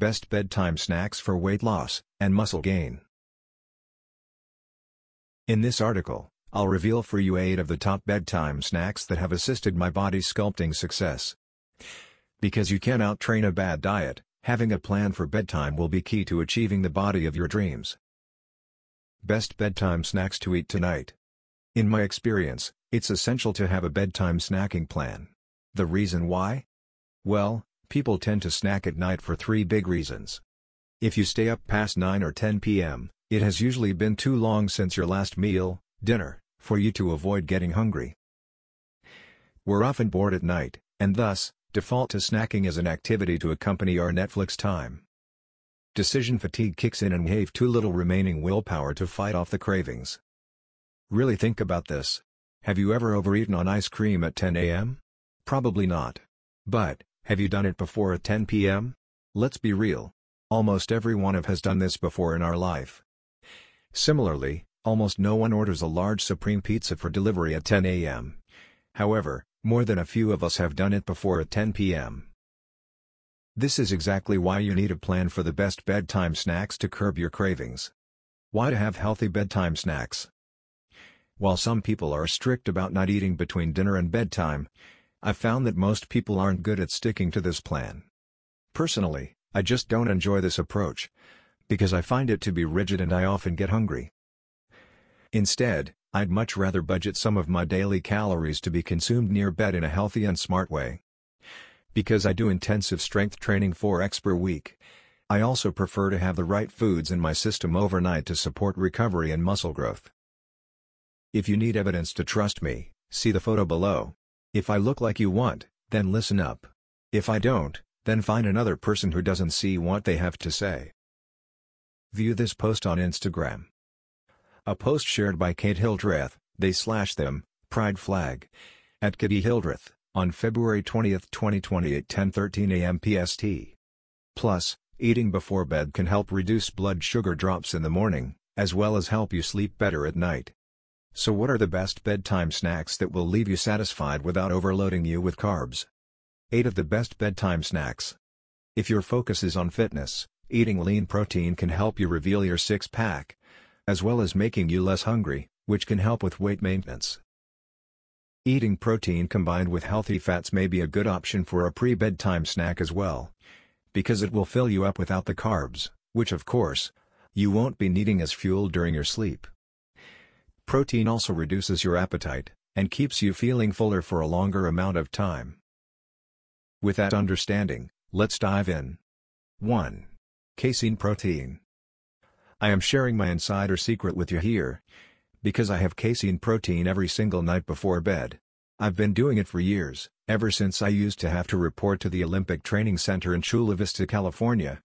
Best bedtime snacks for weight loss and muscle gain. In this article, I'll reveal for you 8 of the top bedtime snacks that have assisted my body sculpting success. Because you can out-train a bad diet, having a plan for bedtime will be key to achieving the body of your dreams. Best bedtime snacks to eat tonight. In my experience, it's essential to have a bedtime snacking plan. The reason why? Well, People tend to snack at night for three big reasons. If you stay up past 9 or 10 p.m., it has usually been too long since your last meal, dinner, for you to avoid getting hungry. We're often bored at night, and thus, default to snacking as an activity to accompany our Netflix time. Decision fatigue kicks in and we have too little remaining willpower to fight off the cravings. Really think about this. Have you ever overeaten on ice cream at 10 a.m.? Probably not. But, have you done it before at 10 p.m.? Let's be real. Almost every one of has done this before in our life. Similarly, almost no one orders a large supreme pizza for delivery at 10 a.m. However, more than a few of us have done it before at 10 p.m. This is exactly why you need a plan for the best bedtime snacks to curb your cravings. Why to have healthy bedtime snacks? While some people are strict about not eating between dinner and bedtime, I've found that most people aren't good at sticking to this plan. Personally, I just don't enjoy this approach. Because I find it to be rigid and I often get hungry. Instead, I'd much rather budget some of my daily calories to be consumed near bed in a healthy and smart way. Because I do intensive strength training 4x per week, I also prefer to have the right foods in my system overnight to support recovery and muscle growth. If you need evidence to trust me, see the photo below. If I look like you want, then listen up. If I don't, then find another person who doesn't see what they have to say. View this post on Instagram. A post shared by Cade Hildreth, they slash them, pride flag. At Kitty Hildreth, on February 20, 2020 at 10.13 am PST. Plus, eating before bed can help reduce blood sugar drops in the morning, as well as help you sleep better at night. So what are the best bedtime snacks that will leave you satisfied without overloading you with carbs? 8 of the best bedtime snacks. If your focus is on fitness, eating lean protein can help you reveal your six-pack, as well as making you less hungry, which can help with weight maintenance. Eating protein combined with healthy fats may be a good option for a pre-bedtime snack as well, because it will fill you up without the carbs, which of course, you won't be needing as fuel during your sleep. Protein also reduces your appetite, and keeps you feeling fuller for a longer amount of time. With that understanding, let's dive in. 1. Casein protein. I am sharing my insider secret with you here. Because I have casein protein every single night before bed. I've been doing it for years, ever since I used to have to report to the Olympic Training Center in Chula Vista, California,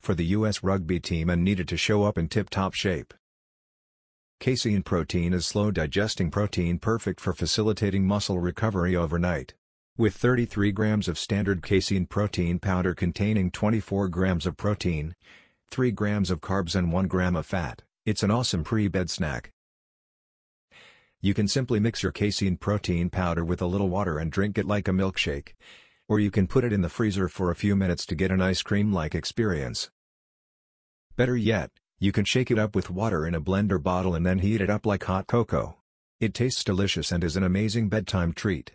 for the U.S. rugby team and needed to show up in tip-top shape. Casein protein is slow-digesting protein perfect for facilitating muscle recovery overnight. With 33 grams of standard casein protein powder containing 24 grams of protein, 3 grams of carbs and 1 gram of fat, it's an awesome pre-bed snack. You can simply mix your casein protein powder with a little water and drink it like a milkshake. Or you can put it in the freezer for a few minutes to get an ice cream-like experience. Better yet, you can shake it up with water in a blender bottle and then heat it up like hot cocoa. It tastes delicious and is an amazing bedtime treat.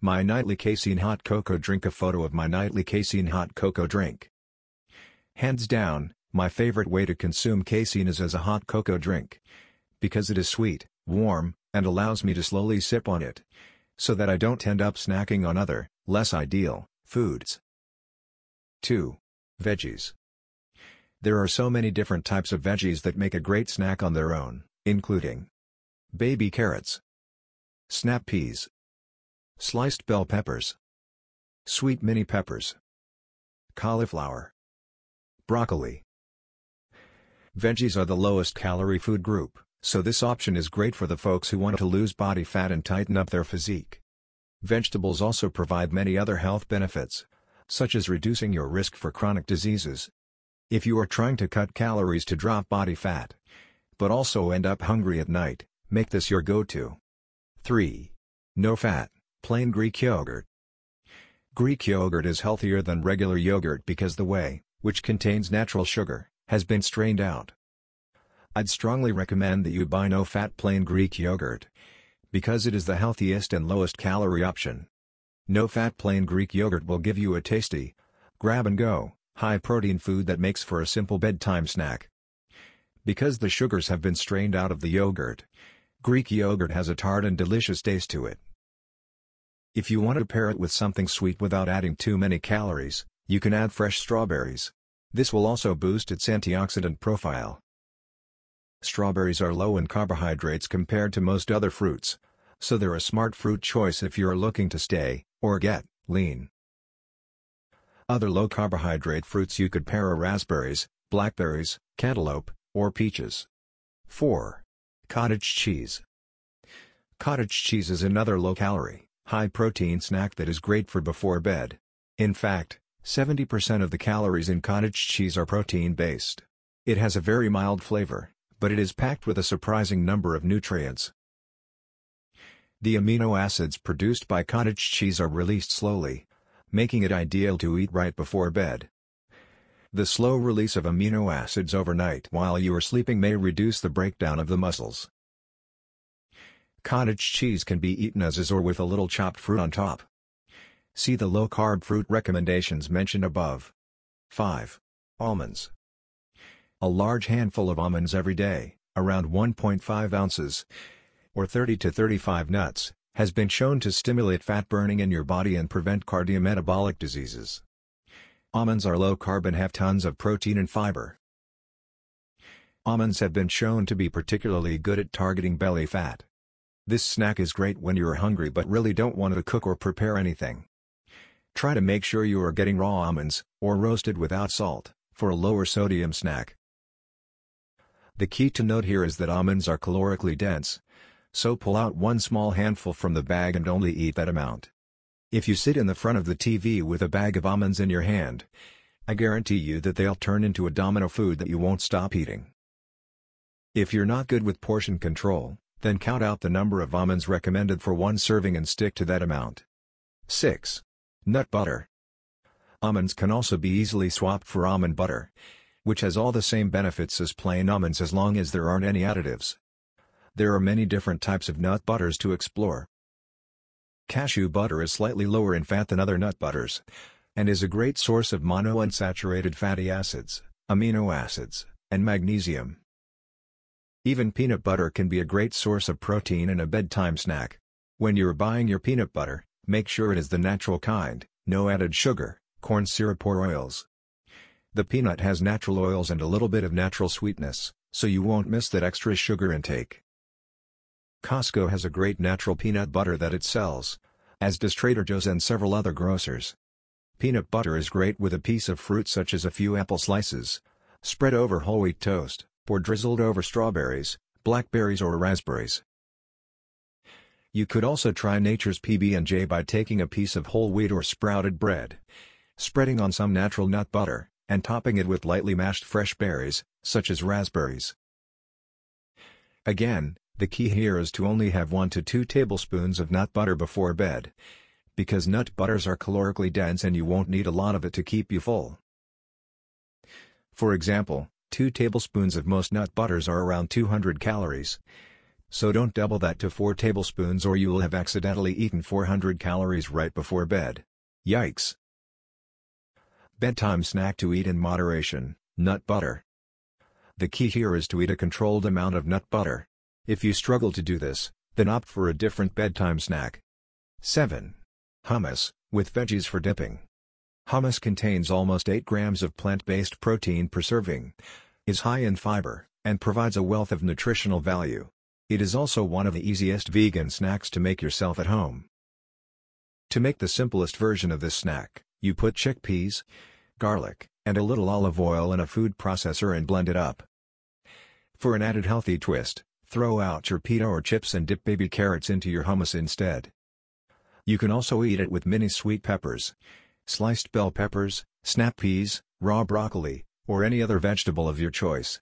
My nightly casein hot cocoa drink A photo of my nightly casein hot cocoa drink. Hands down, my favorite way to consume casein is as a hot cocoa drink. Because it is sweet, warm, and allows me to slowly sip on it. So that I don't end up snacking on other, less ideal, foods. 2. Veggies. There are so many different types of veggies that make a great snack on their own, including baby carrots, snap peas, sliced bell peppers, sweet mini peppers, cauliflower, broccoli. Veggies are the lowest calorie food group, so this option is great for the folks who want to lose body fat and tighten up their physique. Vegetables also provide many other health benefits, such as reducing your risk for chronic diseases. If you are trying to cut calories to drop body fat, but also end up hungry at night, make this your go-to. 3. No fat, plain Greek yogurt. Greek yogurt is healthier than regular yogurt because the whey, which contains natural sugar, has been strained out. I'd strongly recommend that you buy no-fat plain Greek yogurt, because it is the healthiest and lowest calorie option. No-fat plain Greek yogurt will give you a tasty, grab-and-go, high-protein food that makes for a simple bedtime snack. Because the sugars have been strained out of the yogurt, Greek yogurt has a tart and delicious taste to it. If you want to pair it with something sweet without adding too many calories, you can add fresh strawberries. This will also boost its antioxidant profile. Strawberries are low in carbohydrates compared to most other fruits, so they're a smart fruit choice if you're looking to stay, or get, lean. Other low-carbohydrate fruits you could pair are raspberries, blackberries, cantaloupe, or peaches. 4. Cottage cheese. Cottage cheese is another low-calorie, high-protein snack that is great for before bed. In fact, 70% of the calories in cottage cheese are protein-based. It has a very mild flavor, but it is packed with a surprising number of nutrients. The amino acids produced by cottage cheese are released slowly, making it ideal to eat right before bed. The slow release of amino acids overnight while you are sleeping may reduce the breakdown of the muscles. Cottage cheese can be eaten as is or with a little chopped fruit on top. See the low-carb fruit recommendations mentioned above. 5. Almonds. A large handful of almonds every day, around 1.5 ounces, or 30 to 35 nuts, has been shown to stimulate fat burning in your body and prevent cardiometabolic diseases. Almonds are low carb and have tons of protein and fiber. Almonds have been shown to be particularly good at targeting belly fat. This snack is great when you're hungry but really don't want to cook or prepare anything. Try to make sure you are getting raw almonds, or roasted without salt, for a lower sodium snack. The key to note here is that almonds are calorically dense, so pull out one small handful from the bag and only eat that amount. If you sit in the front of the TV with a bag of almonds in your hand, I guarantee you that they'll turn into a domino food that you won't stop eating. If you're not good with portion control, then count out the number of almonds recommended for one serving and stick to that amount. 6. Nut butter. Almonds can also be easily swapped for almond butter, which has all the same benefits as plain almonds as long as there aren't any additives. There are many different types of nut butters to explore. Cashew butter is slightly lower in fat than other nut butters, and is a great source of monounsaturated fatty acids, amino acids, and magnesium. Even peanut butter can be a great source of protein and a bedtime snack. When you're buying your peanut butter, Make sure it is the natural kind, no added sugar, corn syrup or oils. The peanut has natural oils and a little bit of natural sweetness, so you won't miss that extra sugar intake. Costco has a great natural peanut butter that it sells, as does Trader Joe's and several other grocers. Peanut butter is great with a piece of fruit such as a few apple slices, spread over whole wheat toast, or drizzled over strawberries, blackberries or raspberries. You could also try Nature's PB&J by taking a piece of whole wheat or sprouted bread, spreading on some natural nut butter, and topping it with lightly mashed fresh berries, such as raspberries. Again, the key here is to only have 1 to 2 tablespoons of nut butter before bed, because nut butters are calorically dense and you won't need a lot of it to keep you full. For example, 2 tablespoons of most nut butters are around 200 calories, so don't double that to 4 tablespoons or you will have accidentally eaten 400 calories right before bed. Yikes! Bedtime snack to eat in moderation, nut butter. The key here is to eat a controlled amount of nut butter. If you struggle to do this, then opt for a different bedtime snack. 7. Hummus, with veggies for dipping. Hummus contains almost 8 grams of plant-based protein per serving, is high in fiber, and provides a wealth of nutritional value. It is also one of the easiest vegan snacks to make yourself at home. To make the simplest version of this snack, you put chickpeas, garlic, and a little olive oil in a food processor and blend it up. For an added healthy twist, throw out your pita or chips and dip baby carrots into your hummus instead. You can also eat it with mini sweet peppers, sliced bell peppers, snap peas, raw broccoli, or any other vegetable of your choice.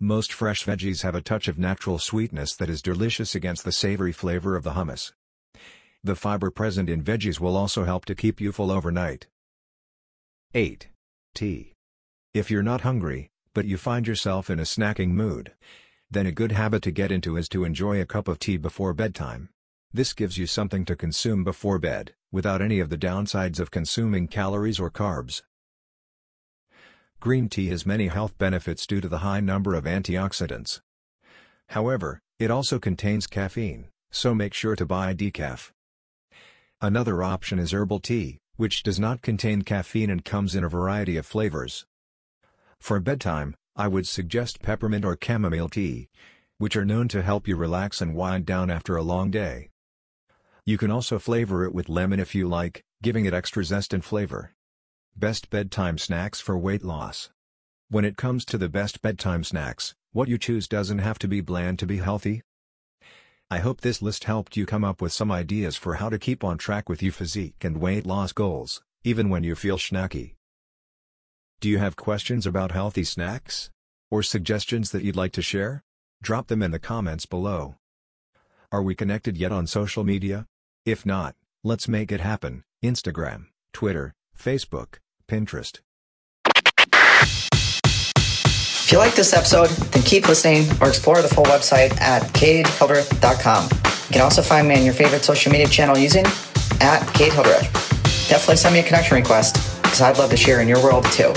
Most fresh veggies have a touch of natural sweetness that is delicious against the savory flavor of the hummus. The fiber present in veggies will also help to keep you full overnight. 8. Tea. If you're not hungry, but you find yourself in a snacking mood, then a good habit to get into is to enjoy a cup of tea before bedtime. This gives you something to consume before bed, without any of the downsides of consuming calories or carbs. Green tea has many health benefits due to the high number of antioxidants. However, it also contains caffeine, so make sure to buy decaf. Another option is herbal tea, which does not contain caffeine and comes in a variety of flavors. For bedtime, I would suggest peppermint or chamomile tea, which are known to help you relax and wind down after a long day. You can also flavor it with lemon if you like, giving it extra zest and flavor. Best bedtime snacks for weight loss. When it comes to the best bedtime snacks, what you choose doesn't have to be bland to be healthy. I hope this list helped you come up with some ideas for how to keep on track with your physique and weight loss goals, even when you feel snacky. Do you have questions about healthy snacks? Or suggestions that you'd like to share? Drop them in the comments below. Are we connected yet on social media? If not, let's make it happen, Instagram, Twitter, Facebook, Pinterest. If you like this episode, then keep listening or explore the full website at cadehildreth.com. You can also find me on your favorite social media channel using at Cade Hildreth. Definitely send me a connection request because I'd love to share in your world too.